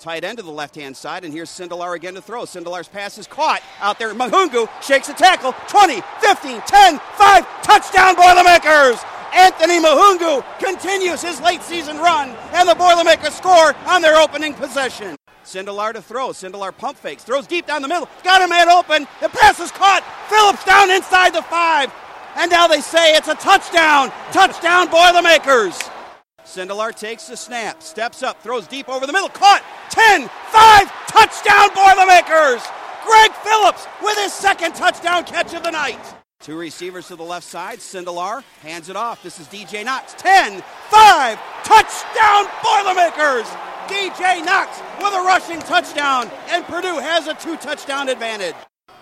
Tight end to the left hand side, and here's Sindelar again to throw. Sindelar's pass is caught out there. Mahoungou shakes a tackle. 20, 15, 10, 5, touchdown Boilermakers! Anthony Mahoungou continues his late season run, and the Boilermakers score on their opening possession. Sindelar to throw. Sindelar pump fakes, throws deep down the middle. Got a man open. The pass is caught. Phillips down inside the five. And now they say it's a touchdown. Touchdown Boilermakers. Sindelar takes the snap, steps up, throws deep over the middle, caught. 10, 5, touchdown Boilermakers! Greg Phillips with his second touchdown catch of the night. Two receivers to the left side. Sindelar hands it off. This is DJ Knox. 10, 5, touchdown Boilermakers! DJ Knox with a rushing touchdown, and Purdue has a two touchdown advantage.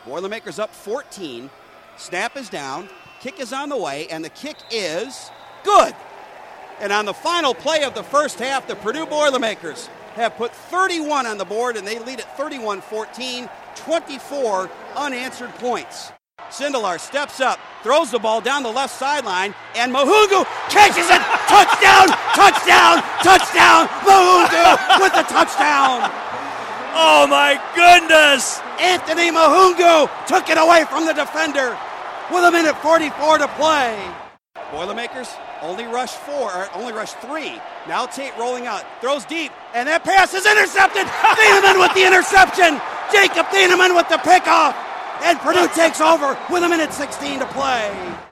Boilermakers up 14. Snap is down. Kick is on the way, and the kick is good. And on the final play of the first half, the Purdue Boilermakers have put 31 on the board and they lead at 31 14, 24 unanswered points. Sindelar steps up, throws the ball down the left sideline, and Mahoungou catches it! touchdown! Touchdown! Touchdown! Mahoungou with the touchdown! Oh my goodness! Anthony Mahoungou took it away from the defender with a minute 44 to play. Boilermakers only rush four, only rush three. Now Tate rolling out, throws deep, and that pass is intercepted. Thieneman with the interception. Jacob Thieneman with the pickoff. And Purdue takes over with a minute 16 to play.